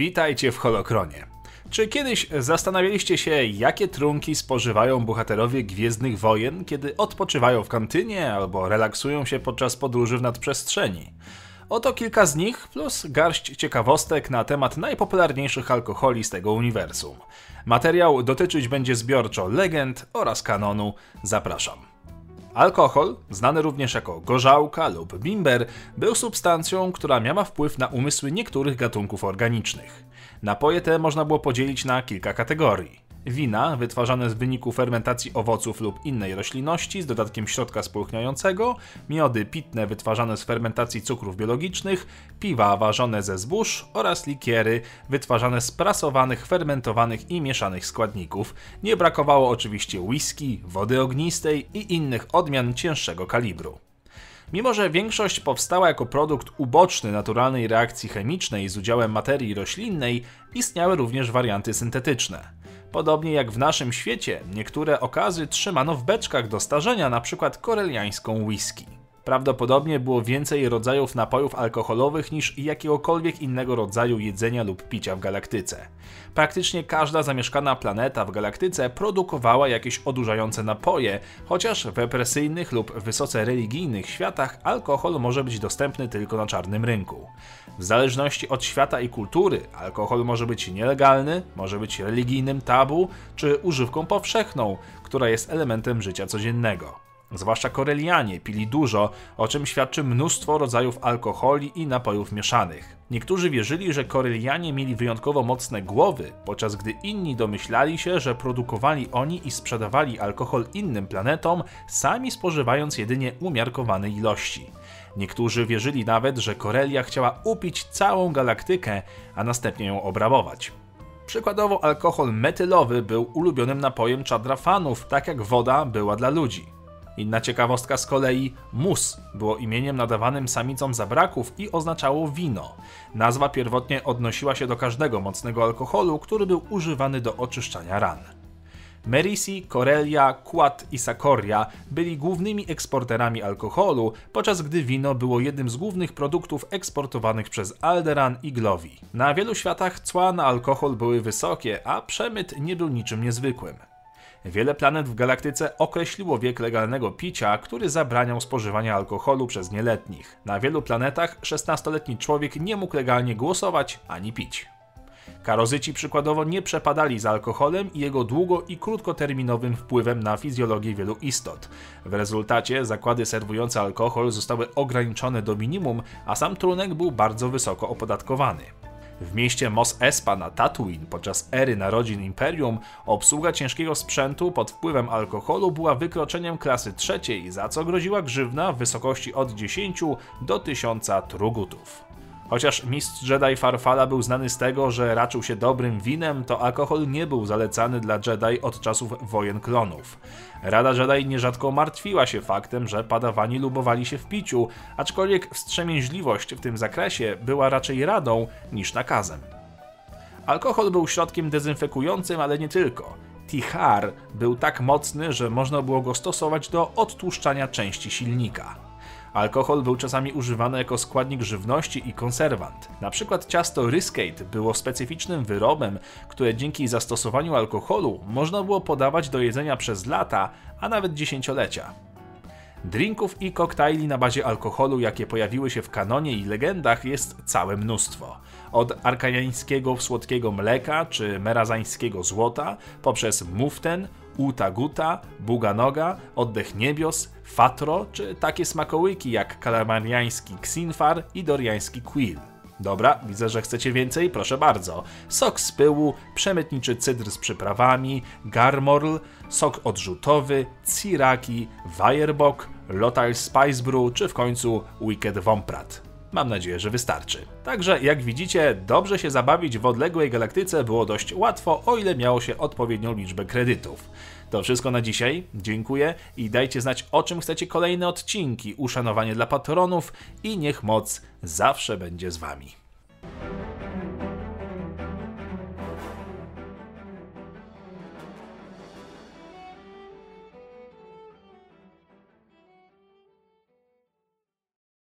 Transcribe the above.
Witajcie w Holokronie. Czy kiedyś zastanawialiście się, jakie trunki spożywają bohaterowie Gwiezdnych Wojen, kiedy odpoczywają w kantynie albo relaksują się podczas podróży w nadprzestrzeni? Oto kilka z nich, plus garść ciekawostek na temat najpopularniejszych alkoholi z tego uniwersum. Materiał dotyczyć będzie zbiorczo legend oraz kanonu. Zapraszam. Alkohol, znany również jako gorzałka lub bimber, był substancją, która miała wpływ na umysły niektórych gatunków organicznych. Napoje te można było podzielić na kilka kategorii. Wina wytwarzane z wyniku fermentacji owoców lub innej roślinności z dodatkiem środka spulchniającego, miody pitne wytwarzane z fermentacji cukrów biologicznych, piwa ważone ze zbóż oraz likiery wytwarzane z prasowanych, fermentowanych i mieszanych składników. Nie brakowało oczywiście whisky, wody ognistej i innych odmian cięższego kalibru. Mimo, że większość powstała jako produkt uboczny naturalnej reakcji chemicznej z udziałem materii roślinnej, istniały również warianty syntetyczne. Podobnie jak w naszym świecie, niektóre okazy trzymano w beczkach do starzenia, np. koreliańską whisky. Prawdopodobnie było więcej rodzajów napojów alkoholowych niż jakiegokolwiek innego rodzaju jedzenia lub picia w galaktyce. Praktycznie każda zamieszkana planeta w galaktyce produkowała jakieś odurzające napoje, chociaż w represyjnych lub wysoce religijnych światach alkohol może być dostępny tylko na czarnym rynku. W zależności od świata i kultury, alkohol może być nielegalny, może być religijnym tabu czy używką powszechną, która jest elementem życia codziennego. Zwłaszcza Korelianie pili dużo, o czym świadczy mnóstwo rodzajów alkoholi i napojów mieszanych. Niektórzy wierzyli, że Korelianie mieli wyjątkowo mocne głowy, podczas gdy inni domyślali się, że produkowali oni i sprzedawali alkohol innym planetom, sami spożywając jedynie umiarkowane ilości. Niektórzy wierzyli nawet, że Korelia chciała upić całą galaktykę, a następnie ją obrabować. Przykładowo alkohol metylowy był ulubionym napojem czadrafanów, tak jak woda była dla ludzi. Inna ciekawostka z kolei, mus było imieniem nadawanym samicom zabraków i oznaczało wino. Nazwa pierwotnie odnosiła się do każdego mocnego alkoholu, który był używany do oczyszczania ran. Merisi, Corelia, Quat i Sakoria byli głównymi eksporterami alkoholu, podczas gdy wino było jednym z głównych produktów eksportowanych przez Alderan i Glovi. Na wielu światach cła na alkohol były wysokie, a przemyt nie był niczym niezwykłym. Wiele planet w galaktyce określiło wiek legalnego picia, który zabraniał spożywania alkoholu przez nieletnich. Na wielu planetach 16-letni człowiek nie mógł legalnie głosować ani pić. Karozyci przykładowo nie przepadali za alkoholem i jego długo i krótkoterminowym wpływem na fizjologię wielu istot. W rezultacie zakłady serwujące alkohol zostały ograniczone do minimum, a sam trunek był bardzo wysoko opodatkowany. W mieście Mos Espa na Tatooine podczas ery narodzin Imperium obsługa ciężkiego sprzętu pod wpływem alkoholu była wykroczeniem klasy trzeciej, za co groziła grzywna w wysokości od 10 do 1000 trugutów. Chociaż mistrz Jedi Farfala był znany z tego, że raczył się dobrym winem, to alkohol nie był zalecany dla Jedi od czasów wojen klonów. Rada Jedi nierzadko martwiła się faktem, że padawani lubowali się w piciu, aczkolwiek wstrzemięźliwość w tym zakresie była raczej radą niż nakazem. Alkohol był środkiem dezynfekującym, ale nie tylko. Tihar był tak mocny, że można było go stosować do odtłuszczania części silnika. Alkohol był czasami używany jako składnik żywności i konserwant. Na przykład ciasto Riscate było specyficznym wyrobem, które dzięki zastosowaniu alkoholu można było podawać do jedzenia przez lata, a nawet dziesięciolecia. Drinków i koktajli na bazie alkoholu, jakie pojawiły się w kanonie i legendach, jest całe mnóstwo. Od arkaniańskiego słodkiego mleka czy merazańskiego złota, poprzez muften, uta guta, buganoga, oddech niebios, fatro czy takie smakołyki jak kalamariański ksinfar i doriański quill. Dobra, widzę, że chcecie więcej, proszę bardzo. Sok z pyłu, przemytniczy cydr z przyprawami, garmorl, sok odrzutowy, ciraki, Weyerbok, Lotal Spice Brew czy w końcu Wicked Womprat. Mam nadzieję, że wystarczy. Także, jak widzicie, dobrze się zabawić w odległej galaktyce było dość łatwo, o ile miało się odpowiednią liczbę kredytów. To wszystko na dzisiaj. Dziękuję i dajcie znać, o czym chcecie kolejne odcinki. Uszanowanie dla patronów i niech moc zawsze będzie z wami.